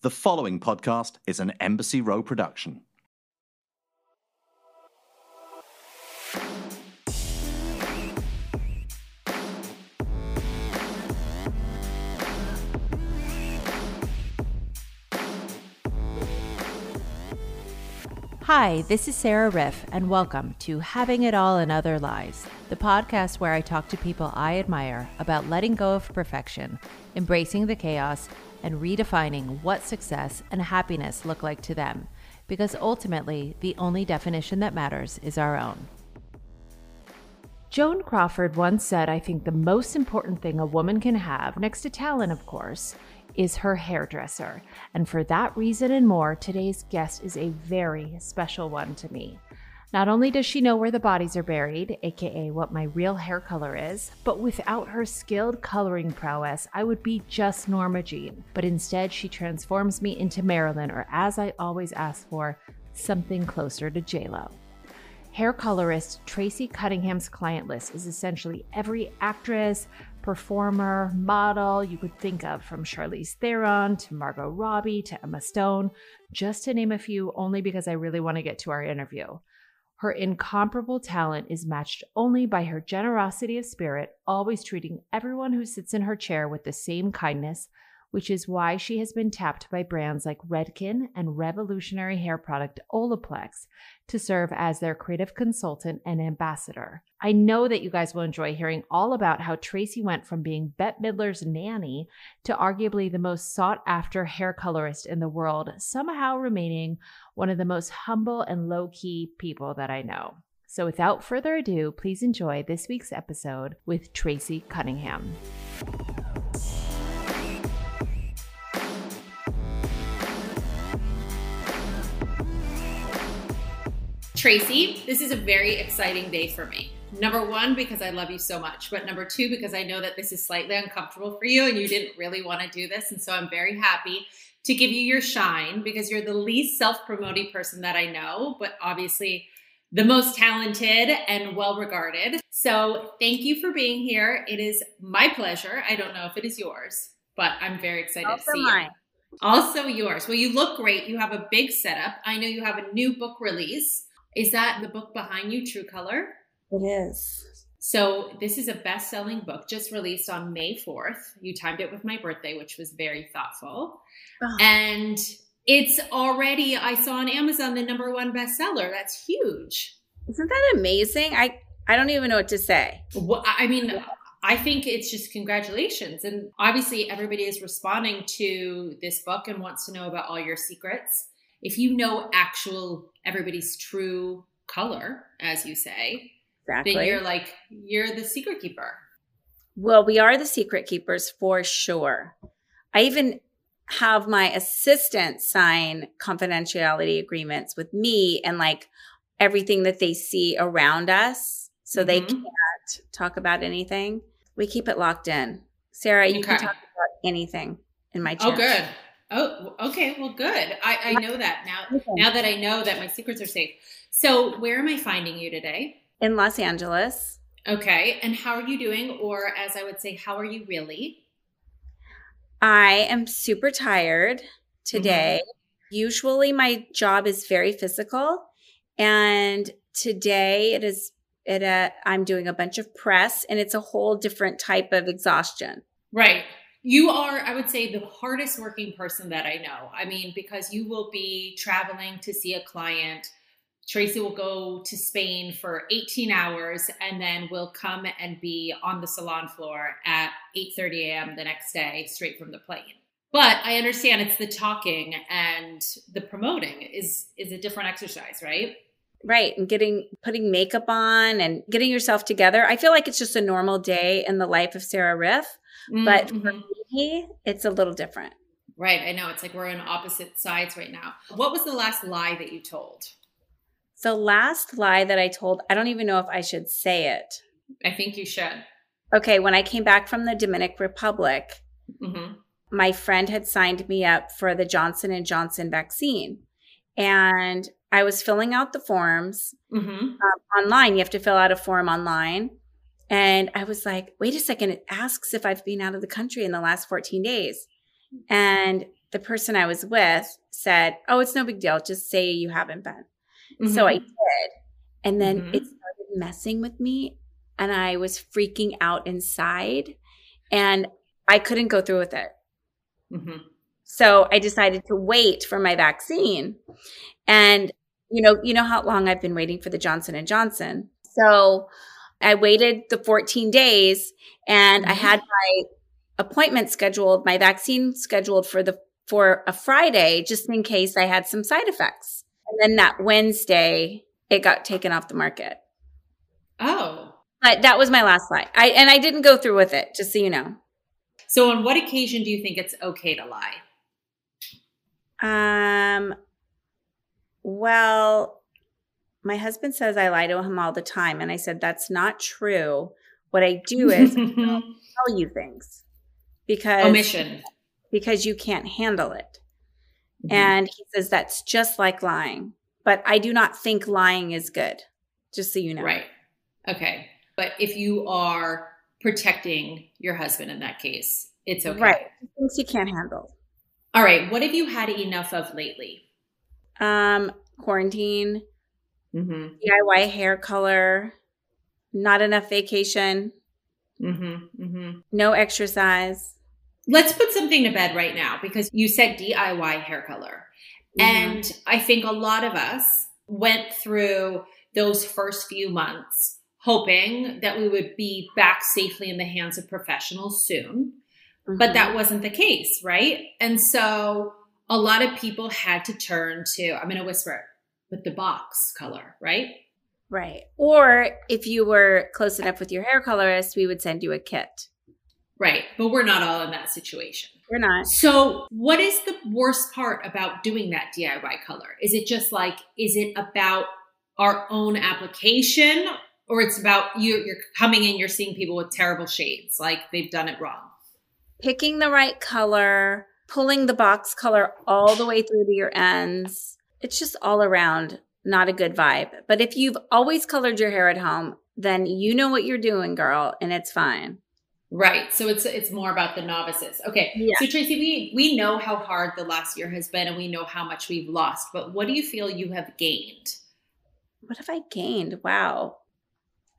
The following podcast is an Embassy Row production. Hi, this is Sarah Riff, and welcome to Having It All and Other Lies, the podcast where I talk to people I admire about letting go of perfection, embracing the chaos, and redefining what success and happiness look like to them, because ultimately, the only definition that matters is our own. Joan Crawford once said, I think the most important thing a woman can have, next to talent, of course, is her hairdresser. And for that reason and more, today's guest is a very special one to me. Not only does she know where the bodies are buried, aka what my real hair color is, but without her skilled coloring prowess, I would be just Norma Jean. But instead, she transforms me into Marilyn, or as I always ask for, something closer to JLo. Hair colorist Tracy Cunningham's client list is essentially every actress, performer, model you could think of, from Charlize Theron to Margot Robbie to Emma Stone, just to name a few, only because I really want to get to our interview. Her incomparable talent is matched only by her generosity of spirit, always treating everyone who sits in her chair with the same kindness, which is why she has been tapped by brands like Redken and revolutionary hair product Olaplex to serve as their creative consultant and ambassador. I know that you guys will enjoy hearing all about how Tracy went from being Bette Midler's nanny to arguably the most sought after hair colorist in the world, somehow remaining one of the most humble and low key people that I know. So, without further ado, please enjoy this week's episode with Tracy Cunningham. Tracy, this is a very exciting day for me. Number one, because I love you so much, but number two, because I know that this is slightly uncomfortable for you and you didn't really want to do this. And so I'm very happy to give you your shine because you're the least self promoting person that I know, but obviously the most talented and well regarded. So thank you for being here. It is my pleasure. I don't know if it is yours, but I'm very excited Also to see mine. you. Also yours. Well, you look great. You have a big setup. I know you have a new book release. Is that the book behind you, True Color? It is. So, this is a best selling book just released on May 4th. You timed it with my birthday, which was very thoughtful. Oh. And it's already, I saw on Amazon, the number one bestseller. That's huge. Isn't that amazing? I I don't even know what to say. Well, I mean, I think it's just congratulations. And obviously, everybody is responding to this book and wants to know about all your secrets. If you know actual everybody's true color, as you say, Exactly. then you're like, you're the secret keeper. well, we are the secret keepers for sure. I even have my assistant sign confidentiality agreements with me and like everything that they see around us so they Mhm. can't talk about anything. We keep it locked in. Sarah, you can talk about anything in my chat. Oh, good. Oh, okay. Well, good. I, I know that now. Now that I know that my secrets are safe. So, where am I finding you today? In Los Angeles. Okay. And how are you doing? Or, as I would say, how are you really? I am super tired today. Usually my job is very physical and today it is it uh, I'm doing a bunch of press and it's a whole different type of exhaustion. Right. You are, I would say, the hardest working person that I know. I mean, because you will be traveling to see a client. Tracy will go to Spain for 18 hours and then will come and be on the salon floor at 8:30 a.m. the next day straight from the plane. But I understand it's the talking and the promoting is is a different exercise, right? Right. And getting putting makeup on and getting yourself together. I feel like it's just a normal day in the life of Sarah Riff, but for Mhm. me, it's a little different. right, I know it's like we're on opposite sides right now. What was the last lie that you told? The last lie that I told, I don't even know if I should say it. I think you should. Okay, when I came back from the Dominican Republic, hmm my friend had signed me up for the Johnson and Johnson vaccine. And I was filling out the forms hmm um, online. You have to fill out a form online. And I was like, wait a second, it asks if I've been out of the country in the last 14 days. And the person I was with said, Oh, it's no big deal. Just say you haven't been. Mm-hmm. So I did. And then mm-hmm. it started messing with me and I was freaking out inside and I couldn't go through with it. Mm-hmm. So I decided to wait for my vaccine. And you know, you know how long I've been waiting for the Johnson and Johnson. So I waited the 14 days and mm-hmm. I had my appointment scheduled, my vaccine scheduled for the for a Friday just in case I had some side effects. And then that Wednesday it got taken off the market. Oh. But that was my last lie. I and I didn't go through with it, just so you know. So on what occasion do you think it's okay to lie? Um well, my husband says I lie to him all the time and I said that's not true. What I do is I tell you things because omission because you can't handle it. Mm-hmm. And he says that's just like lying. But I do not think lying is good. Just so you know. Right. Okay. But if you are protecting your husband in that case, it's okay. Right. Things you can't handle. All right. What have you had enough of lately? Um, quarantine, mm-hmm. DIY hair color, not enough vacation, mm-hmm. Mm-hmm. no exercise. Let's put something to bed right now because you said DIY hair color. Mm-hmm. And I think a lot of us went through those first few months hoping that we would be back safely in the hands of professionals soon. Mm-hmm. But that wasn't the case, right? And so a lot of people had to turn to, I'm going to whisper it, with the box color, right? Right. Or if you were close enough with your hair colorist, we would send you a kit. Right. But we're not all in that situation. We're not. So, what is the worst part about doing that DIY color? Is it just like, is it about our own application or it's about you you're coming in you're seeing people with terrible shades like they've done it wrong picking the right color pulling the box color all the way through to your ends it's just all around not a good vibe but if you've always colored your hair at home then you know what you're doing girl and it's fine right so it's it's more about the novices okay yeah. so tracy we we know how hard the last year has been and we know how much we've lost but what do you feel you have gained what have i gained wow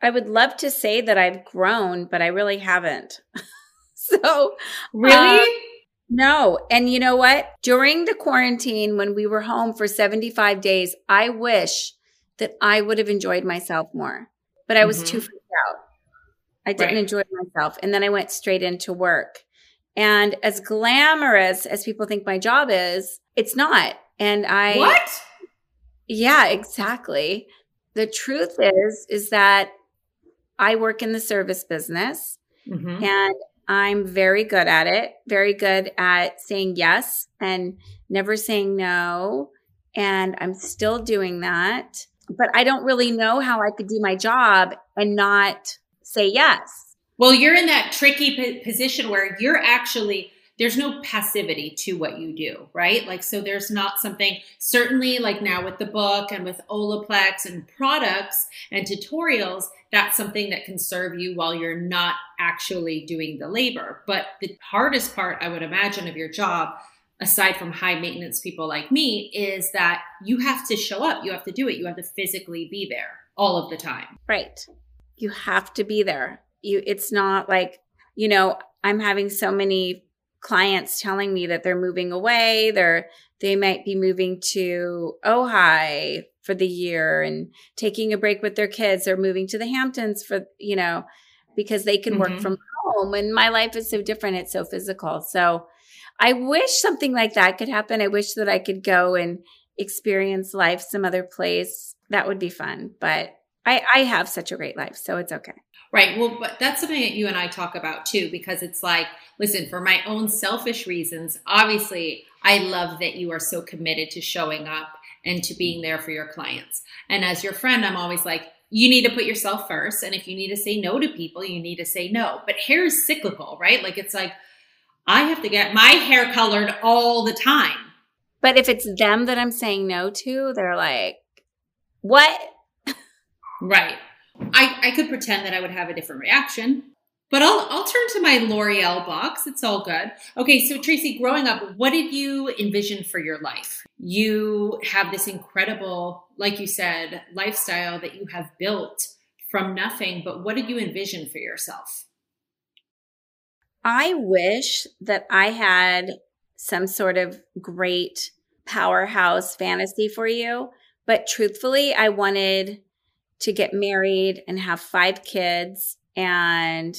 I would love to say that I've grown, but I really haven't. so, really? Uh, no. And you know what? During the quarantine, when we were home for 75 days, I wish that I would have enjoyed myself more, but I was mm-hmm. too freaked out. I didn't right. enjoy myself. And then I went straight into work. And as glamorous as people think my job is, it's not. And I. What? Yeah, exactly. The truth is, is that I work in the service business mm-hmm. and I'm very good at it, very good at saying yes and never saying no. And I'm still doing that. But I don't really know how I could do my job and not say yes. Well, you're in that tricky position where you're actually there's no passivity to what you do, right? Like, so there's not something, certainly like now with the book and with Olaplex and products and tutorials, that's something that can serve you while you're not actually doing the labor. But the hardest part, I would imagine, of your job, aside from high maintenance people like me, is that you have to show up, you have to do it, you have to physically be there all of the time. Right. You have to be there. You, it's not like, you know, I'm having so many clients telling me that they're moving away. They're, they might be moving to Ojai for the year and taking a break with their kids or moving to the Hamptons for, you know, because they can mm-hmm. work from home. And my life is so different. It's so physical. So I wish something like that could happen. I wish that I could go and experience life some other place. That would be fun. But I, I have such a great life. So it's okay. Right. Well, but that's something that you and I talk about too, because it's like, listen, for my own selfish reasons, obviously, I love that you are so committed to showing up and to being there for your clients. And as your friend, I'm always like, you need to put yourself first. And if you need to say no to people, you need to say no. But hair is cyclical, right? Like it's like, I have to get my hair colored all the time. But if it's them that I'm saying no to, they're like, what? Right. I, I could pretend that I would have a different reaction. But I'll I'll turn to my L'Oreal box. It's all good. Okay, so Tracy, growing up, what did you envision for your life? You have this incredible, like you said, lifestyle that you have built from nothing, but what did you envision for yourself? I wish that I had some sort of great powerhouse fantasy for you, but truthfully, I wanted to get married and have five kids and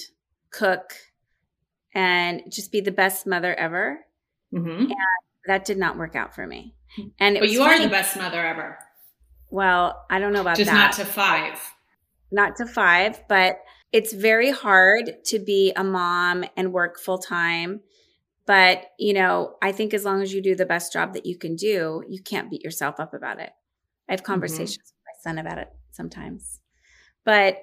cook and just be the best mother ever. Mm-hmm. And that did not work out for me. And but you funny. are the best mother ever. Well, I don't know about just that. not to five. Not to five, but it's very hard to be a mom and work full time. But, you know, I think as long as you do the best job that you can do, you can't beat yourself up about it. I have mm-hmm. conversations mm-hmm. with my son about it sometimes. But,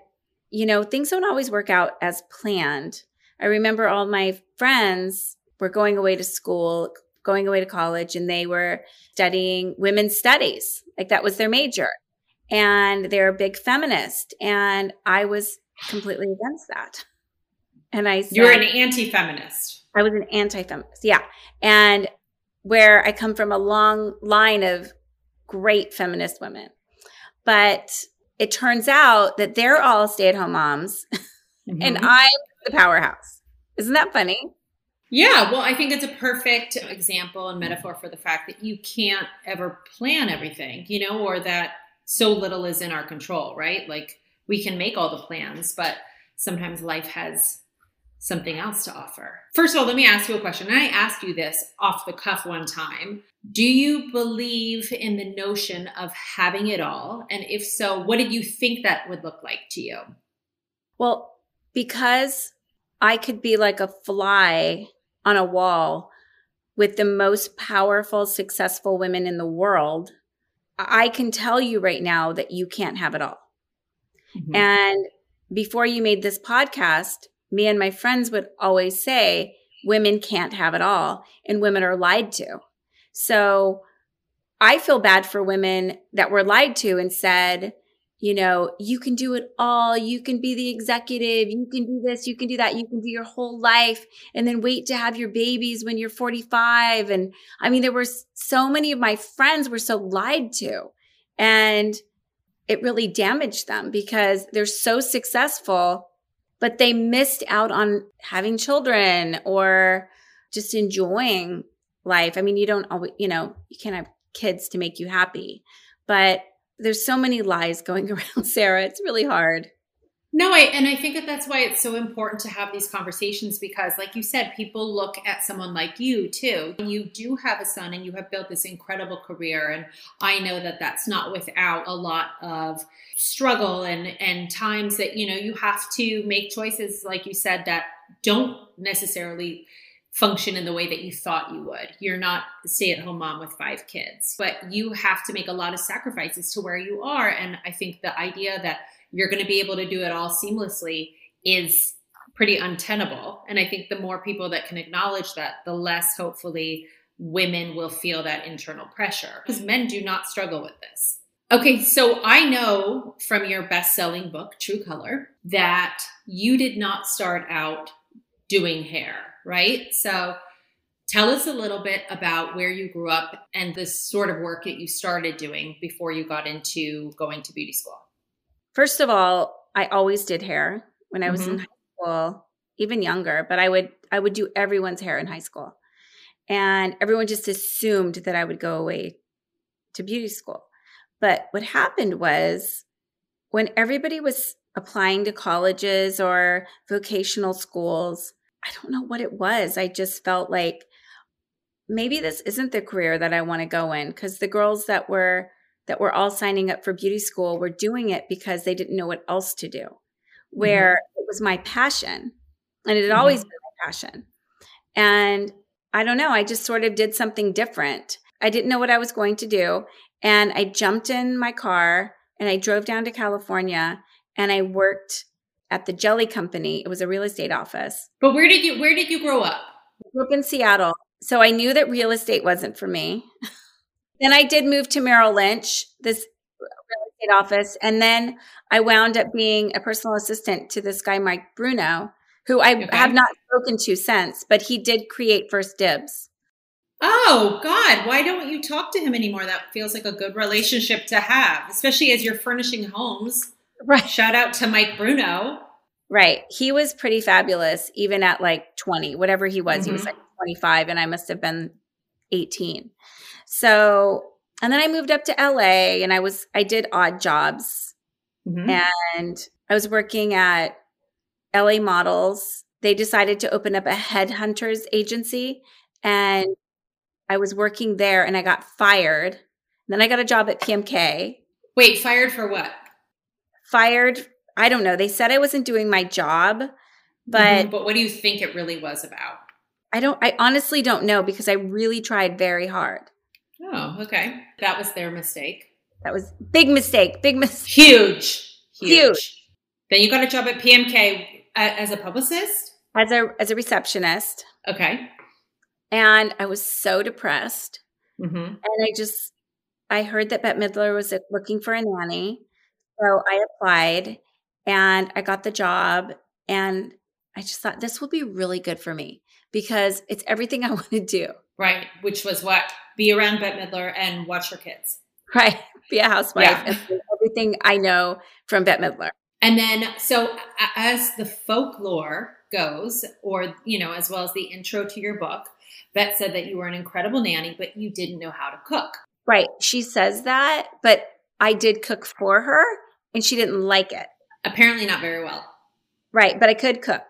you know, things don't always work out as planned. I remember all my friends were going away to school, going away to college, and they were studying women's studies. Like that was their major. And they're a big feminist. And I was completely against that. And I said, You're an anti feminist. I was an anti feminist. Yeah. And where I come from a long line of great feminist women. But it turns out that they're all stay at home moms mm-hmm. and I'm the powerhouse. Isn't that funny? Yeah, well, I think it's a perfect example and metaphor for the fact that you can't ever plan everything, you know, or that so little is in our control, right? Like we can make all the plans, but sometimes life has something else to offer. First of all, let me ask you a question. I asked you this off the cuff one time. Do you believe in the notion of having it all? And if so, what did you think that would look like to you? Well, because I could be like a fly on a wall with the most powerful, successful women in the world, I can tell you right now that you can't have it all. Mm-hmm. And before you made this podcast, me and my friends would always say women can't have it all and women are lied to. So I feel bad for women that were lied to and said, you know, you can do it all. You can be the executive. You can do this. You can do that. You can do your whole life and then wait to have your babies when you're 45. And I mean, there were so many of my friends were so lied to and it really damaged them because they're so successful but they missed out on having children or just enjoying life. I mean, you don't always, you know, you can't have kids to make you happy, but there's so many lies going around, Sarah. It's really hard. No, I, and I think that that's why it's so important to have these conversations because, like you said, people look at someone like you too. You do have a son and you have built this incredible career. And I know that that's not without a lot of struggle and, and times that, you know, you have to make choices, like you said, that don't necessarily function in the way that you thought you would. You're not a stay at home mom with five kids, but you have to make a lot of sacrifices to where you are. And I think the idea that you're going to be able to do it all seamlessly is pretty untenable. And I think the more people that can acknowledge that, the less hopefully women will feel that internal pressure because men do not struggle with this. Okay, so I know from your best selling book, True Color, that you did not start out doing hair, right? So tell us a little bit about where you grew up and the sort of work that you started doing before you got into going to beauty school. First of all, I always did hair when I was mm-hmm. in high school, even younger, but I would I would do everyone's hair in high school. And everyone just assumed that I would go away to beauty school. But what happened was when everybody was applying to colleges or vocational schools, I don't know what it was. I just felt like maybe this isn't the career that I want to go in because the girls that were that were all signing up for beauty school were doing it because they didn't know what else to do. Where mm-hmm. it was my passion, and it had mm-hmm. always been my passion. And I don't know, I just sort of did something different. I didn't know what I was going to do. And I jumped in my car and I drove down to California and I worked at the Jelly Company. It was a real estate office. But where did you where did you grow up? I grew up in Seattle. So I knew that real estate wasn't for me. Then I did move to Merrill Lynch, this real estate office. And then I wound up being a personal assistant to this guy, Mike Bruno, who I Okay. have not spoken to since, but he did create First Dibs. Oh God, why don't you talk to him anymore? That feels like a good relationship to have, especially as you're furnishing homes. Right. Shout out to Mike Bruno. Right. He was pretty fabulous, even at like 20, whatever he was. He was Mhm. like 25, and I must have been 18. So, and then I moved up to LA and I was, I did odd jobs Mhm. and I was working at LA Models. They decided to open up a headhunters agency and I was working there and I got fired. Then I got a job at PMK. Wait, fired for what? Fired, I don't know. They said I wasn't doing my job, but Mhm, but what do you think it really was about? I don't I honestly don't know because I really tried very hard. Oh, okay. That was their mistake. That was big mistake, big mistake. Huge. Huge. Huge. Then you got a job at PMK uh, as a publicist? As a as a receptionist Okay. and I was so depressed hmm and I just I heard that Bette Midler was looking for a nanny. So I applied and I got the job and I just thought this will be really good for me because it's everything I want to do. Right. Which was what? Be around Bette Midler and watch her kids. Right? Be a housewife Yeah. everything I know from Bette Midler. And then, so as the folklore goes, or, you know, as well as the intro to your book, Bette said that you were an incredible nanny, but you didn't know how to cook. Right. She says that, but I did cook for her and she didn't like it. Apparently, not very well. Right. But I could cook.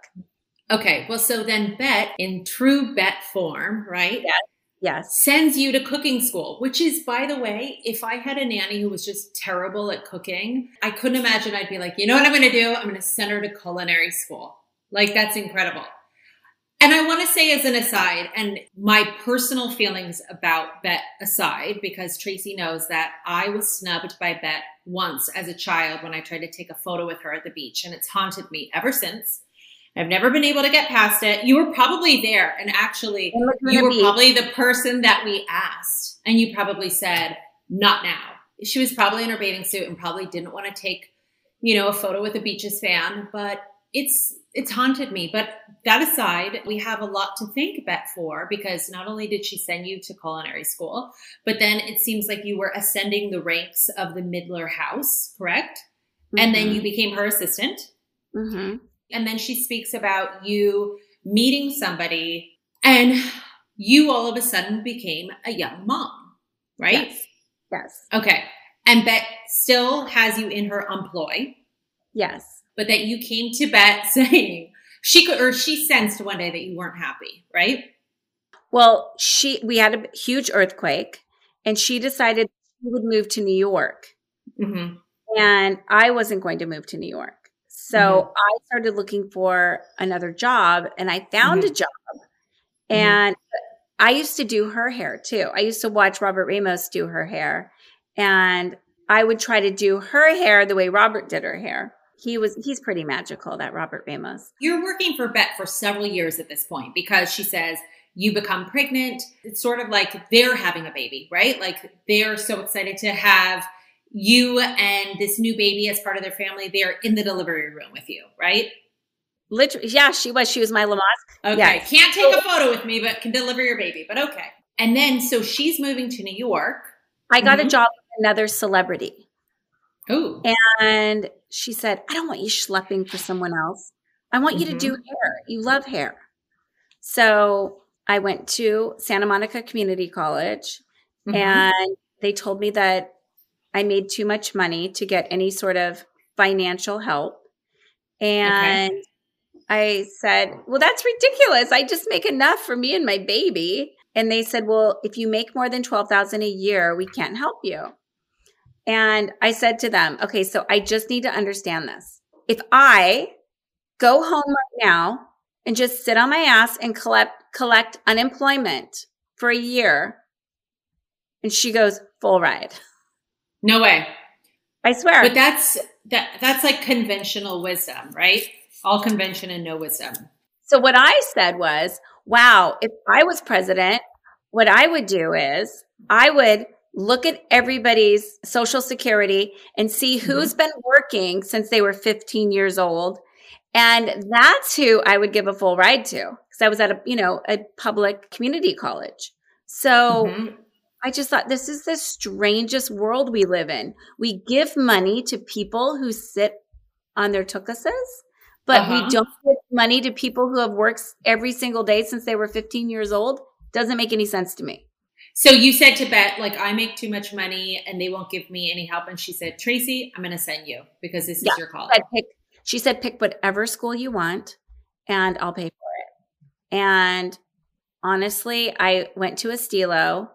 Okay. Well, so then Bette in true Bette form, right? Yeah. Yes. Sends you to cooking school, which is, by the way, if I had a nanny who was just terrible at cooking, I couldn't imagine I'd be like, you know what I'm going to do? I'm going to send her to culinary school. Like, that's incredible. And I want to say, as an aside, and my personal feelings about Bette aside, because Tracy knows that I was snubbed by Bette once as a child when I tried to take a photo with her at the beach, and it's haunted me ever since. I've never been able to get past it. You were probably there, and actually, you were probably the person that we asked, and you probably said, "Not now." She was probably in her bathing suit and probably didn't want to take, you know, a photo with a beaches fan. But it's it's haunted me. But that aside, we have a lot to thank Bette for because not only did she send you to culinary school, but then it seems like you were ascending the ranks of the Midler house, correct? And then you became her assistant. hmm And then she speaks about you meeting somebody and you all of a sudden became a young mom, right? Yes. Yes. Okay. And Bette still has you in her employ, Yes. but that you came to Bette saying she could, or she sensed one day that you weren't happy, right? Well, she we had a huge earthquake and she decided she would move to New York. Mm-hmm. And I wasn't going to move to New York. So Mhm. I started looking for another job and I found Mm-hmm. a job. And I used to do her hair too. I used to watch Robert Ramos do her hair. And I would try to do her hair the way Robert did her hair. He was he's pretty magical, that Robert Ramos. You're working for Bette for several years at this point because she says you become pregnant. It's sort of like they're having a baby, right? Like they're so excited to have you and this new baby as part of their family. They're in the delivery room with you, right? Literally, yeah, she was. She was my Lamaze. Okay. Can't take a photo with me, but can deliver your baby. But okay. And then so she's moving to New York. I got Mhm. a job with another celebrity. Ooh. And she said, I don't want you schlepping for someone else. I want you to Mm-hmm. do hair. You love hair. So I went to Santa Monica Community College Mhm. and they told me that I made too much money to get any sort of financial help. And I said, Well, that's ridiculous. I just make enough for me and my baby. And they said, Well, if you make more than 12,000 a year, we can't help you. And I said to them, Okay, so I just need to understand this. If I go home right now and just sit on my ass and collect collect unemployment for a year, and she goes, full ride. No way. I swear. But that's that that's like conventional wisdom, right? All convention and no wisdom. So what I said was, wow, if I was president, what I would do is I would look at everybody's social security and see who's been working since they were 15 years old And that's who I would give a full ride to because I was at a, you know, a public community college. So mm-hmm. I just thought this is the strangest world we live in. We give money to people who sit on their tukuses, but uh-huh. we don't give money to people who have worked every single day since they were 15 years old. Doesn't make any sense to me. So you said to Bette, like, I make too much money and they won't give me any help. And she said, Tracy, I'm going to send you because this yeah, is your call. She said, pick, she said, pick whatever school you want and I'll pay for it. And honestly, I went to Estilo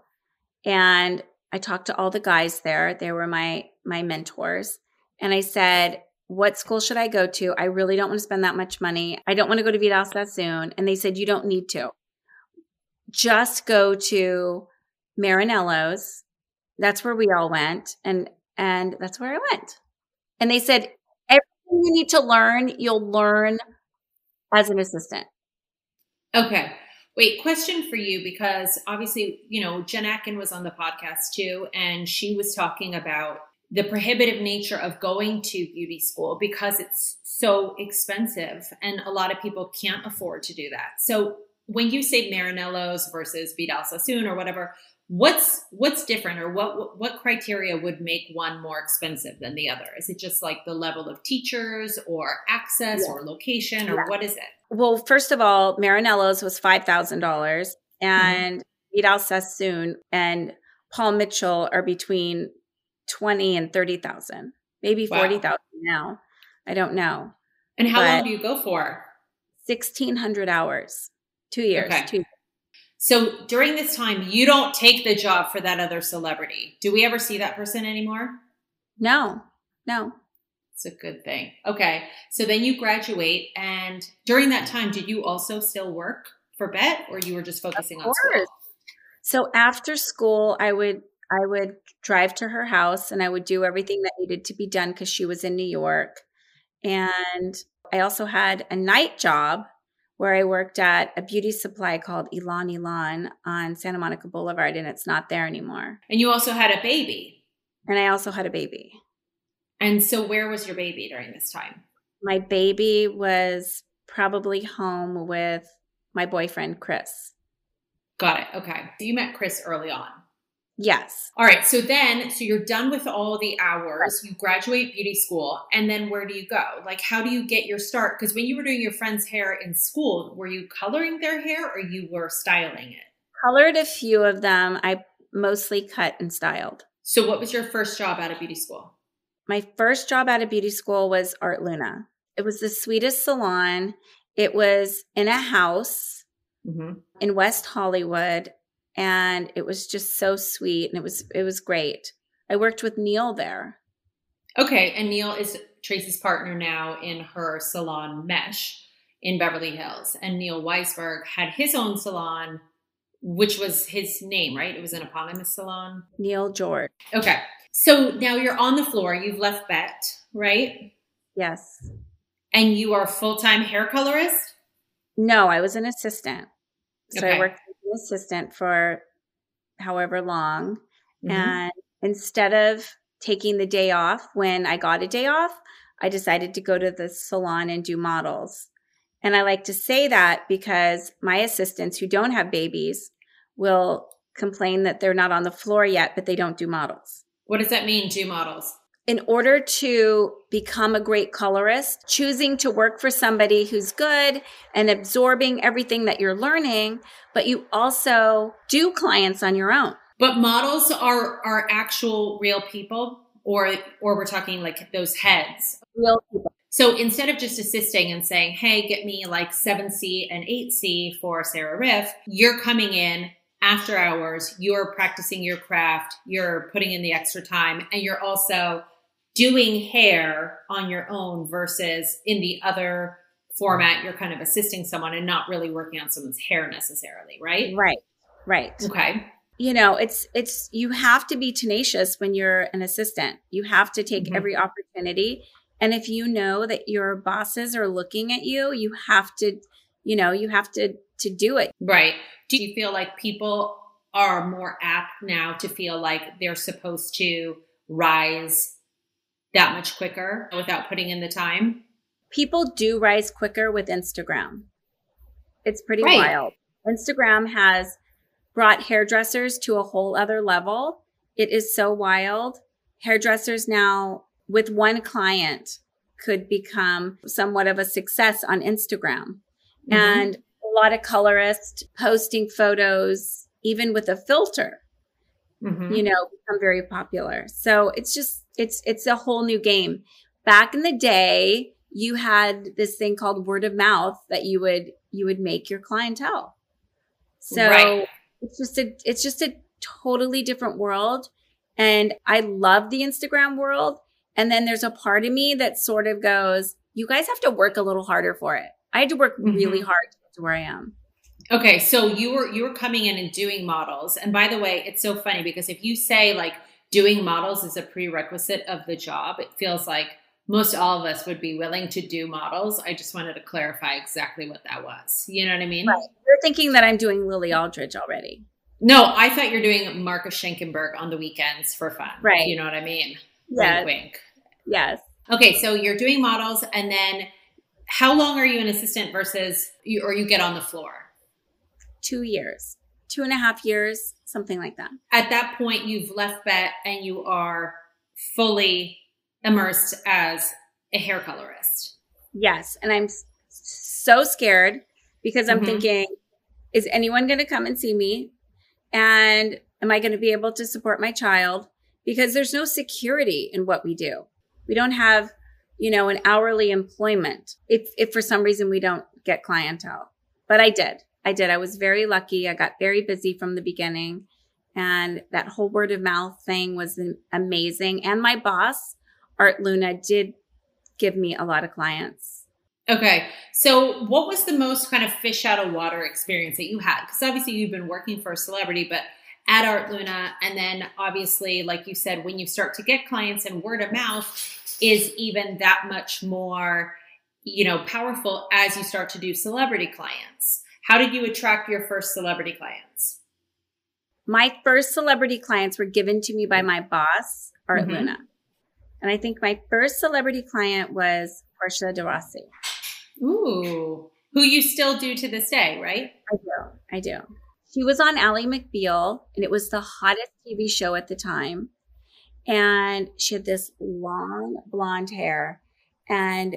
and I talked to all the guys there. They were my, my mentors. And I said, what school should I go to? I really don't want to spend that much money. I don't want to go to Vidal Sassoon. And they said, you don't need to. Just go to Marinello's. That's where we all went. And, and that's where I went. And they said, everything you need to learn, you'll learn as an assistant. Okay. Wait, question for you because obviously, you know, Jen Atkin was on the podcast too, and she was talking about the prohibitive nature of going to beauty school because it's so expensive and a lot of people can't afford to do that. So when you say Marinello's versus Vidal Sassoon or whatever, what's what's different or what what criteria would make one more expensive than the other is it just like the level of teachers or access yeah. or location or yeah. what is it well first of all marinello's was $5000 mm-hmm. and mm-hmm. vidal sassoon and paul mitchell are between 20 and 30000 maybe wow. 40000 now i don't know and how but long do you go for 1600 hours two years okay. two so during this time, you don't take the job for that other celebrity. Do we ever see that person anymore? No, no. It's a good thing. Okay. So then you graduate. And during that time, did you also still work for Bette or you were just focusing on school? So after school, I would I would drive to her house and I would do everything that needed to be done because she was in New York. And I also had a night job where I worked at a beauty supply called Elan Elan on Santa Monica Boulevard, and it's not there anymore. And you also had a baby. And I also had a baby. And so, where was your baby during this time? My baby was probably home with my boyfriend, Chris. Got it. Okay. So, you met Chris early on. Yes. All right. So then, so you're done with all the hours, you graduate beauty school, and then where do you go? Like, how do you get your start? Because when you were doing your friend's hair in school, were you coloring their hair or you were styling it? Colored a few of them. I mostly cut and styled. So, what was your first job out of beauty school? My first job out of beauty school was Art Luna. It was the sweetest salon. It was in a house mm-hmm. in West Hollywood and it was just so sweet and it was it was great. I worked with Neil there. Okay, and Neil is Tracy's partner now in her salon Meche in Beverly Hills, and Neil Weisberg had his own salon, which was his name, right? It was an eponymous salon. Neil George. Okay, so now you're on the floor. You've left Bette, right? Yes. And you are full time hair colorist. No, I was an assistant. So okay. I worked as an assistant for however long. Mm-hmm. And instead of taking the day off when I got a day off, I decided to go to the salon and do models. And I like to say that because my assistants who don't have babies will complain that they're not on the floor yet, but they don't do models. What does that mean, do models? In order to become a great colorist, choosing to work for somebody who's good and absorbing everything that you're learning, but you also do clients on your own. But models are are actual real people or or we're talking like those heads. Real people. So instead of just assisting and saying, "Hey, get me like 7C and 8C for Sarah Riff," you're coming in after hours, you're practicing your craft, you're putting in the extra time, and you're also doing hair on your own versus in the other format, you're kind of assisting someone and not really working on someone's hair necessarily, right? Right. Right. Okay. You know, it's it's you have to be tenacious when you're an assistant. You have to take mm-hmm. every opportunity. And if you know that your bosses are looking at you, you have to, you know, you have to to do it. Right. Do you feel like people are more apt now to feel like they're supposed to rise that much quicker without putting in the time? people do rise quicker with Instagram. It's pretty Right. wild. Instagram has brought hairdressers to a whole other level. It is so wild. Hairdressers now, with one client, could become somewhat of a success on Instagram. Mhm. And a lot of colorists posting photos, even with a filter, Mhm. you know, become very popular. So it's just it's it's a whole new game. Back in the day, you had this thing called word of mouth that you would you would make your clientele. So Right. it's just a it's just a totally different world. And I love the Instagram world. And then there's a part of me that sort of goes, you guys have to work a little harder for it. I had to work really Mhm. hard to get to where I am. Okay, so you were you were coming in and doing models. And by the way, it's so funny because if you say like doing models is a prerequisite of the job, it feels like most all of us would be willing to do models. I just wanted to clarify exactly what that was. You know what I mean? Right. You're thinking that I'm doing Lily Aldridge already. No, I thought you're doing Marcus Schenkenberg on the weekends for fun. Right. You know what I mean? Yes. Wink, wink. Yes. Okay, so you're doing models, and then how long are you an assistant versus you, or you get on the floor? Two years, two and a half years, something like that. At that point, you've left Bette and you are fully immersed as a hair colorist. Yes. And I'm so scared because I'm Mhm. thinking, is anyone going to come and see me? And am I going to be able to support my child? Because there's no security in what we do. We don't have, you know, an hourly employment if, if for some reason we don't get clientele. But I did. I did. I was very lucky. I got very busy from the beginning. And that whole word of mouth thing was amazing. And my boss, Art Luna, did give me a lot of clients. Okay, so what was the most kind of fish out of water experience that you had? Because obviously you've been working for a celebrity, but at Art Luna, and then obviously, like you said, when you start to get clients and word of mouth is even that much more, you know, powerful as you start to do celebrity clients. How did you attract your first celebrity clients? My first celebrity clients were given to me by my boss, Art Mhm. Luna. And I think my first celebrity client was Portia de Rossi. Ooh, who you still do to this day, right? I do. I do. She was on Ally McBeal, and it was the hottest TV show at the time. And she had this long blonde hair, and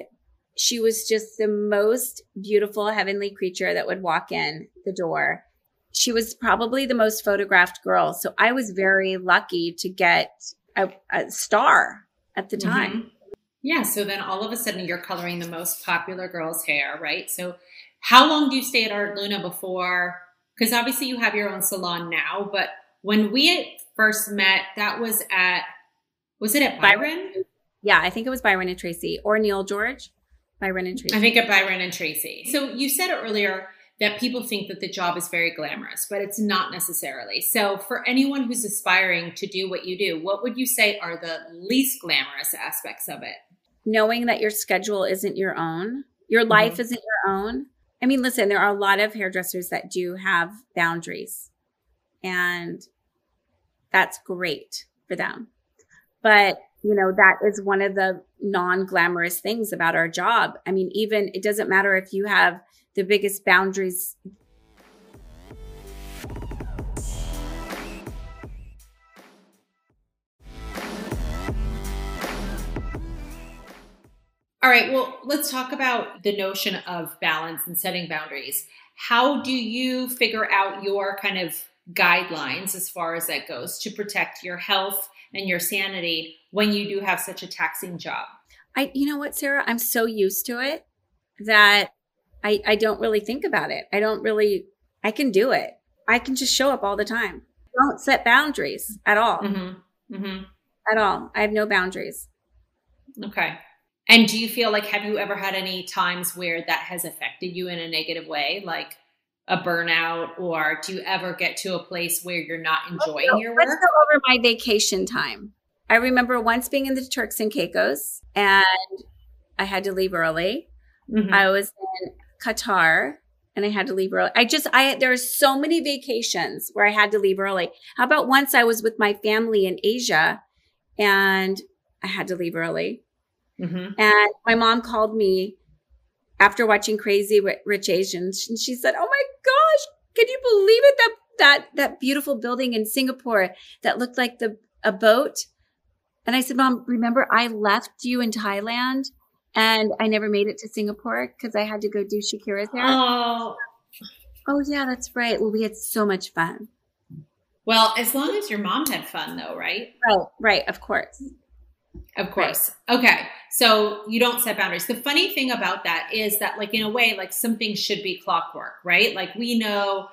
she was just the most beautiful heavenly creature that would walk in the door. She was probably the most photographed girl. So I was very lucky to get a, a star at the time. Mhm. Yeah. So then all of a sudden you're coloring the most popular girl's hair, right? So how long do you stay at Art Luna before? Because obviously you have your own salon now, but when we first met, that was at, was it at Byron? Yeah, I think it was Byron and Tracy or Neil George. Byron and Tracy. I think at Byron and Tracy. So you said earlier that people think that the job is very glamorous, but it's not necessarily. So for anyone who's aspiring to do what you do, what would you say are the least glamorous aspects of it? knowing that your schedule isn't your own, your Mm-hmm. life isn't your own. I mean, listen, there are a lot of hairdressers that do have boundaries, and that's great for them. But, you know, that is one of the non glamorous things about our job. I mean, even it doesn't matter if you have the biggest boundaries. All right, well, let's talk about the notion of balance and setting boundaries. How do you figure out your kind of guidelines as far as that goes to protect your health and your sanity when you do have such a taxing job? I, you know what, Sarah? I'm so used to it that I, I don't really think about it. I don't really, I can do it. I can just show up all the time. Don't set boundaries at all. Mm-hmm. Mm-hmm. At all. I have no boundaries. Okay. And do you feel like have you ever had any times where that has affected you in a negative way, like a burnout, or do you ever get to a place where you're not enjoying So your let's go over my vacation time. I remember once being in the Turks and Caicos and I had to leave early. Mhm. I was in Qatar and I had to leave early. I just, I, there are so many vacations where I had to leave early. How about once I was with my family in Asia and I had to leave early Mhm. and my mom called me after watching Crazy Rich Asians, and she said, "Oh my gosh, can you believe it? That that that beautiful building in Singapore that looked like the a boat." And I said, "Mom, remember I left you in Thailand, and I never made it to Singapore because I had to go do Shakira's hair." Oh, oh yeah, that's right. Well, we had so much fun. Well, as long as your mom had fun, though, right? Right, right, of course. Of course. Right. Okay. So you don't set boundaries. The funny thing about that is that, like, in a way, like something should be clockwork, right? Like, we know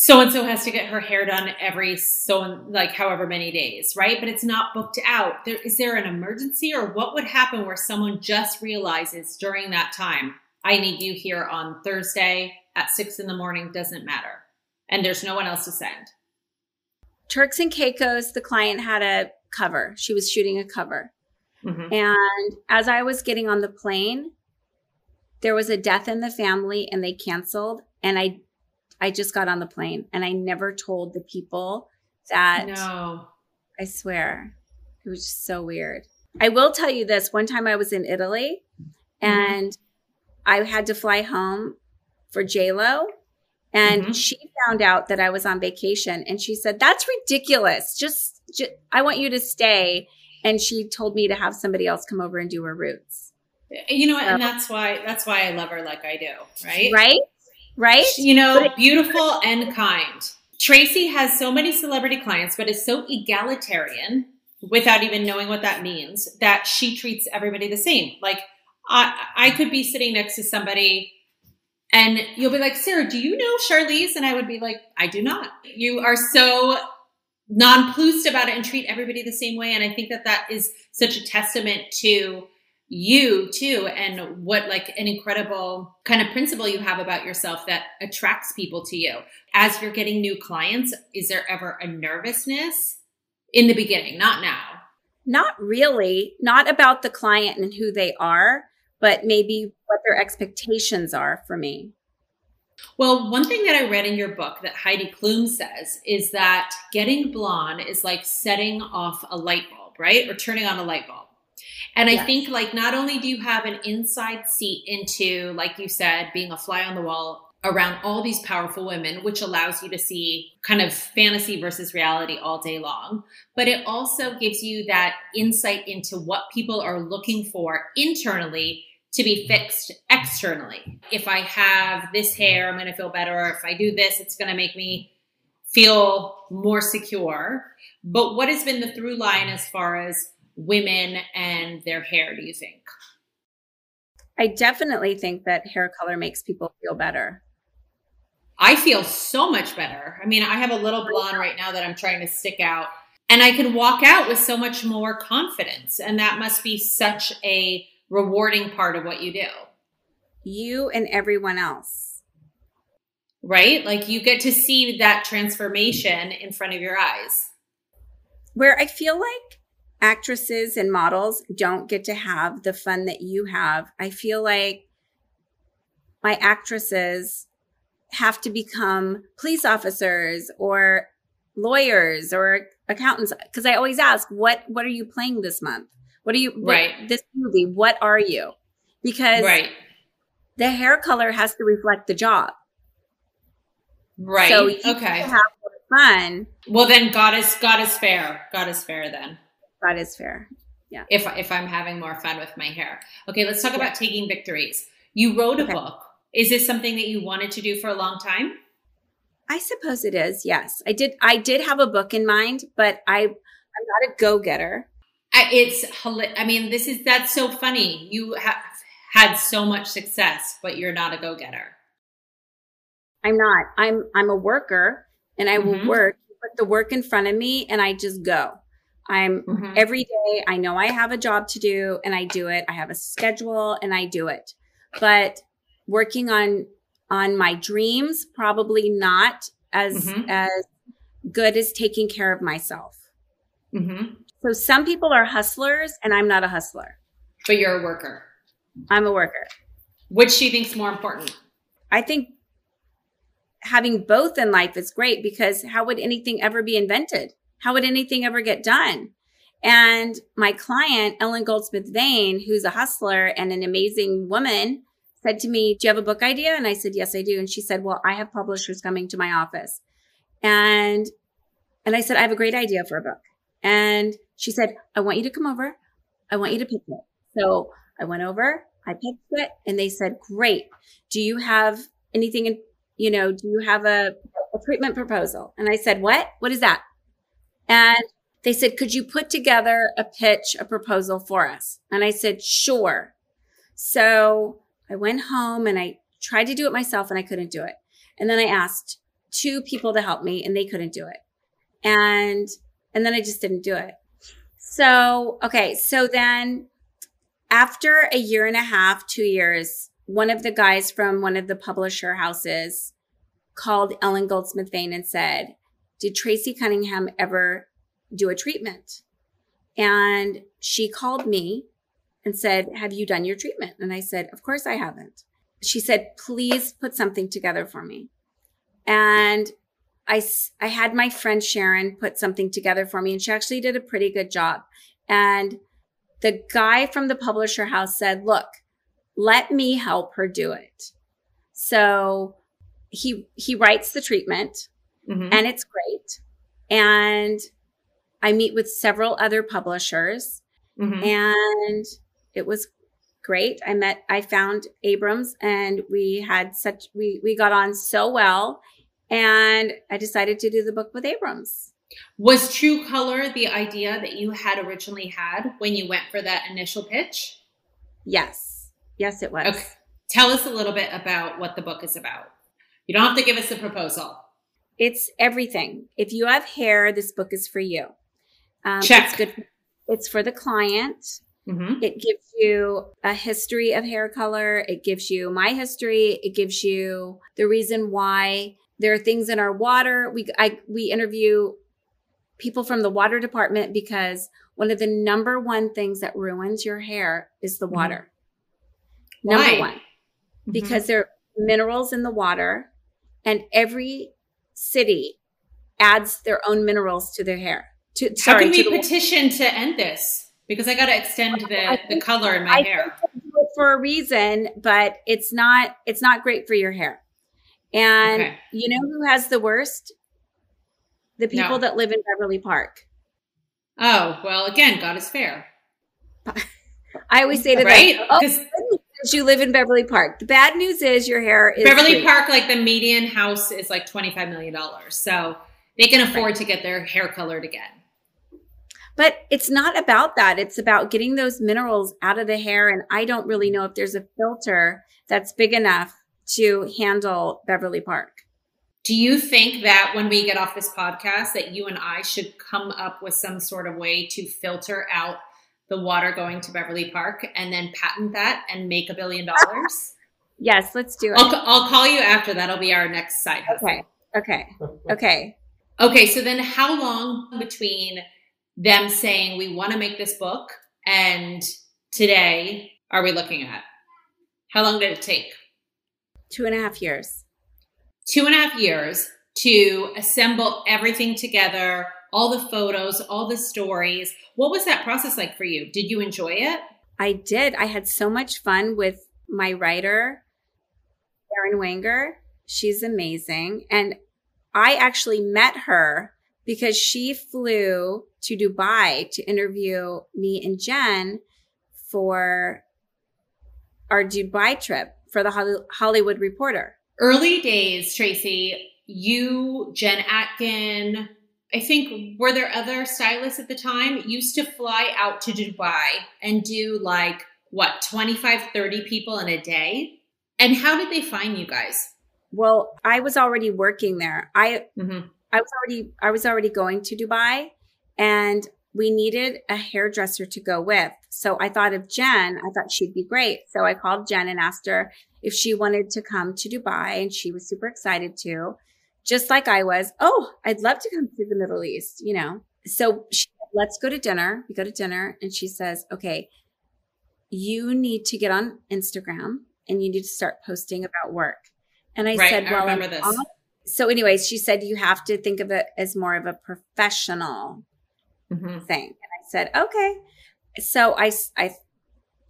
so and so has to get her hair done every so like however many days, right? But it's not booked out. There is there an emergency or what would happen where someone just realizes during that time, I need you here on Thursday at six in the morning, doesn't matter. And there's no one else to send. Turks and Caicos, the client had a cover. She was shooting a cover. Mm-hmm. And as I was getting on the plane, there was a death in the family and they canceled. And I I just got on the plane and I never told the people that No. I swear. It was just so weird. I will tell you this. One time I was in Italy mm-hmm. and mm-hmm. I had to fly home for JLo and mm-hmm. she found out that I was on vacation and she said, That's ridiculous. Just, just, I want you to stay. And she told me to have somebody else come over and do her roots. You know, and that's why that's why I love her like I do, right? Right? Right? You know, beautiful and kind. Tracey has so many celebrity clients, but is so egalitarian without even knowing what that means that she treats everybody the same. Like I, I could be sitting next to somebody and you'll be like, Sarah, do you know Charlize? And I would be like, I do not. You are so nonplussed about it and treat everybody the same way. And I think that that is such a testament to you too and what like an incredible kind of principle you have about yourself that attracts people to you as you're getting new clients is there ever a nervousness in the beginning not now not really not about the client and who they are but maybe what their expectations are for me. Well, one thing that I read in your book that Heidi Klum says is that getting blonde is like setting off a light bulb, right? Or turning on a light bulb. And yes. I think like not only do you have an inside seat into, like you said, being a fly on the wall around all these powerful women, which allows you to see kind of fantasy versus reality all day long. But it also gives you that insight into what people are looking for internally to be fixed externally. If I have this hair, I'm going to feel better. Or if I do this, it's going to make me feel more secure. But what has been the through line as far as women and their hair, do you think? I definitely think that hair color makes people feel better. I feel so much better. I mean, I have a little blonde right now that I'm trying to stick out, and I can walk out with so much more confidence. And that must be such a rewarding part of what you do. You and everyone else. Right? Like you get to see that transformation in front of your eyes. Where I feel like actresses and models don't get to have the fun that you have. I feel like my actresses have to become police officers or lawyers or accountants because I always ask what what are you playing this month? What are you right this movie? What are you? Because right. the hair color has to reflect the job. Right. So okay. have fun. Well, then God is God is fair. God is fair. Then God is fair. Yeah. If if I'm having more fun with my hair. Okay, let's talk yeah. about taking victories. You wrote a okay. book. Is this something that you wanted to do for a long time? I suppose it is. Yes, I did. I did have a book in mind, but I I'm not a go It's, I mean, this is, that's so funny. You have had so much success, but you're not a go getter. I'm not. I'm, I'm a worker and I mm-hmm. will work, put the work in front of me and I just go. I'm mm-hmm. every day. I know I have a job to do and I do it. I have a schedule and I do it. But working on, on my dreams, probably not as, mm-hmm. as good as taking care of myself. Mm-hmm. So some people are hustlers and I'm not a hustler. But you're a worker. I'm a worker. Which do you think is more important? I think having both in life is great because how would anything ever be invented? How would anything ever get done? And my client, Ellen Goldsmith Vein, who's a hustler and an amazing woman, said to me, Do you have a book idea? And I said, Yes, I do. And she said, Well, I have publishers coming to my office. And and I said, I have a great idea for a book. And she said, I want you to come over. I want you to pick it. So I went over, I picked it, and they said, Great. Do you have anything in, you know, do you have a, a treatment proposal? And I said, What? What is that? And they said, Could you put together a pitch, a proposal for us? And I said, Sure. So I went home and I tried to do it myself and I couldn't do it. And then I asked two people to help me and they couldn't do it. And, and then I just didn't do it. So, okay. So then after a year and a half, two years, one of the guys from one of the publisher houses called Ellen Goldsmith Vein and said, did Tracey Cunningham ever do a treatment? And she called me and said, have you done your treatment? And I said, of course I haven't. She said, please put something together for me. And I, I had my friend Sharon put something together for me and she actually did a pretty good job. And the guy from the publisher house said, look, let me help her do it. So he, he writes the treatment mm-hmm. and it's great. And I meet with several other publishers mm-hmm. and it was great. I met, I found Abrams and we had such, we, we got on so well and I decided to do the book with Abrams. Was True Color the idea that you had originally had when you went for that initial pitch? Yes. Yes, it was. Okay. Tell us a little bit about what the book is about. You don't have to give us the proposal. It's everything. If you have hair, this book is for you. Um, Check. It's, good. it's for the client. Mm-hmm. It gives you a history of hair color. It gives you my history. It gives you the reason why there are things in our water. We I we interview people from the water department because one of the number one things that ruins your hair is the mm-hmm. water. Mm-hmm. Number Why? one, mm-hmm. because there are minerals in the water, and every city adds their own minerals to their hair. To, How sorry, can we petition to end this? Because I got to extend the, the color in my I hair for a reason, but it's not it's not great for your hair. And okay. you know who has the worst? The people no. that live in Beverly Park. Oh, well, again, God is fair. I always say to right? them, oh, you live in Beverly Park. The bad news is your hair is Beverly free. Park, like the median house is like $25 million. So they can afford right. to get their hair colored again. But it's not about that. It's about getting those minerals out of the hair. And I don't really know if there's a filter that's big enough to handle Beverly Park. Do you think that when we get off this podcast that you and I should come up with some sort of way to filter out the water going to Beverly Park and then patent that and make a billion dollars? yes, let's do it. I'll, I'll, call you after. That'll be our next side hustle. Okay. Okay. Okay. Okay. So then how long between them saying we want to make this book and today are we looking at? How long did it take? Two and a half years. Two and a half years to assemble everything together, all the photos, all the stories. What was that process like for you? Did you enjoy it? I did. I had so much fun with my writer, Erin Wanger. She's amazing. And I actually met her because she flew to Dubai to interview me and Jen for our Dubai trip for the Hollywood Reporter. Early days, Tracey, you, Jen Atkin, I think were there other stylists at the time used to fly out to Dubai and do like what 25 30 people in a day and how did they find you guys well i was already working there i mm-hmm. i was already i was already going to dubai and we needed a hairdresser to go with. So I thought of Jen. I thought she'd be great. So I called Jen and asked her if she wanted to come to Dubai and she was super excited to, just like I was. Oh, I'd love to come to the Middle East, you know? So she, let's go to dinner. We go to dinner and she says, okay, you need to get on Instagram and you need to start posting about work. And I right, said, well, I remember this. so anyways, she said, you have to think of it as more of a professional mm-hmm. thing. And I said, okay. So I, I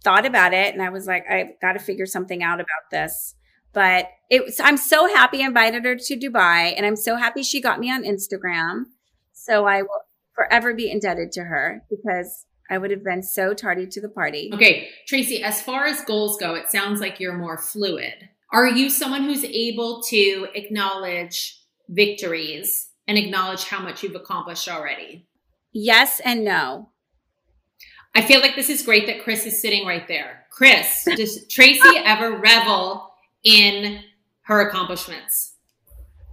thought about it and I was like, I've got to figure something out about this. But it was, I'm so happy I invited her to Dubai and I'm so happy she got me on Instagram. So I will forever be indebted to her because I would have been so tardy to the party. Okay, Tracey, as far as goals go, it sounds like you're more fluid. Are you someone who's able to acknowledge victories and acknowledge how much you've accomplished already? Yes and no. I feel like this is great that Chris is sitting right there. Chris, does Tracey ever revel in her accomplishments?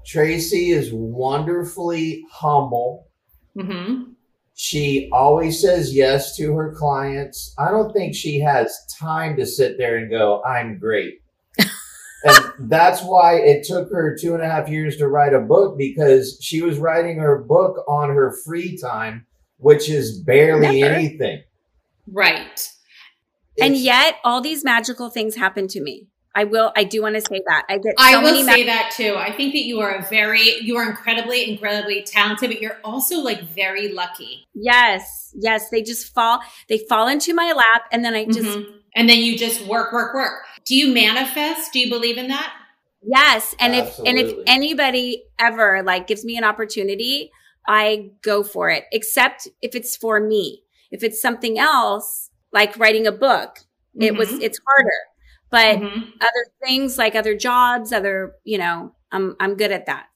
Tracey is wonderfully humble. Mm-hmm. She always says yes to her clients. I don't think she has time to sit there and go, I'm great. and that's why it took her two and a half years to write a book because she was writing her book on her free time, which is barely Never. anything. Right. and yet all these magical things happen to me. I will, I do want to say that. I get so I will many say ma- that too. I think that you are a very, you are incredibly, incredibly talented, but you're also like very lucky. Yes, yes. They just fall, they fall into my lap and then I just, Mhm. And then you just work, work, work. Do you manifest? Do you believe in that? yes. And if, and if anybody ever like gives me an opportunity, I go for it, except if it's for me. If it's something else, like writing a book, it was, Mhm. it's harder. But Mhm. other things like other jobs, other, you know, I'm, I'm good at that.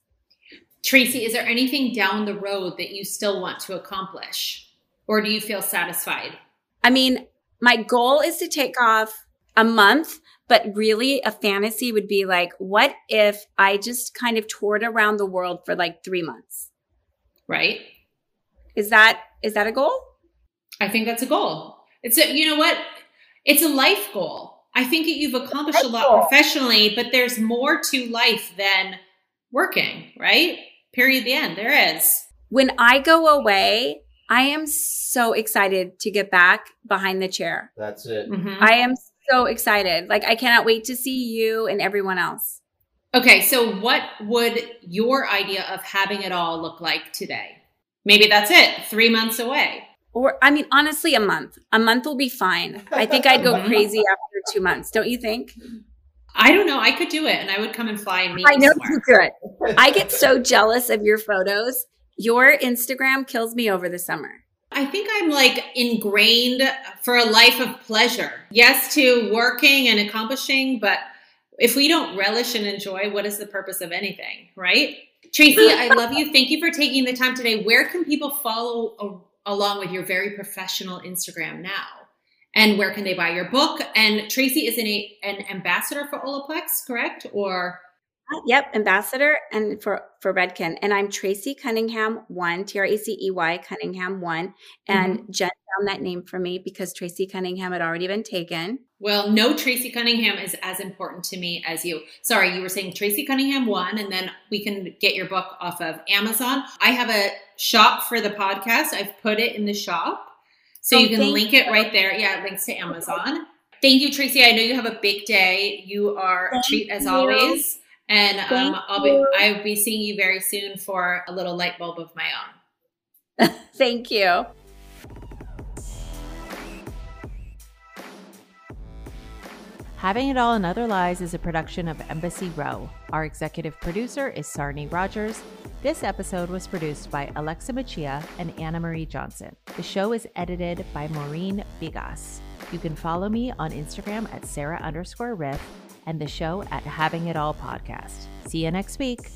Tracey, is there anything down the road that you still want to accomplish? Or do you feel satisfied? I mean, my goal is to take off a month, but really a fantasy would be like, what if I just kind of toured around the world for like three months? Right? Is that, is that a goal? I think that's a goal. It's a, you know what? It's a life goal. I think that you've accomplished a lot goal. professionally, but there's more to life than working, right? Period. The end. There is. When I go away, I am so excited to get back behind the chair. That's it. Mhm. I am so excited. Like I cannot wait to see you and everyone else. Okay, so what would your idea of having it all look like today? Maybe that's it, three months away. Or, I mean, honestly, a month. A month will be fine. I think I'd go crazy after two months. Don't you think? I don't know. I could do it, and I would come and fly and meet I know somewhere. you could. I get so jealous of your photos. Your Instagram kills me over the summer. I think I'm like ingrained for a life of pleasure. Yes, to working and accomplishing, but if we don't relish and enjoy, what is the purpose of anything, right? Tracey, I love you. Thank you for taking the time today. Where can people follow a- along with your very professional Instagram now? And where can they buy your book? And Tracey is an, an ambassador for Olaplex, correct? Or Yep, ambassador and for for Redken, and I'm Tracey Cunningham one T R A C E Y Cunningham one, and mm-hmm. Jen found that name for me because Tracey Cunningham had already been taken. Well, no, Tracey Cunningham is as important to me as you. Sorry, you were saying Tracey Cunningham one, and then we can get your book off of Amazon. I have a shop for the podcast. I've put it in the shop. So Oh, you can thank link it right there. Yeah, it links to Amazon. Thank you, Tracey. I know you have a big day. You are a treat as you. always. And um, I'll be. I'll be seeing you very soon for a little light bulb of my own. Thank you. Having It All and Other Lies is a production of Embassy Row. Our executive producer is Sarni Rogers. This episode was produced by Alexa Machia and Anna Marie Johnson. The show is edited by Maureen Bigas. You can follow me on Instagram at Sarah underscore Riff and the show at Having It All Podcast. See you next week.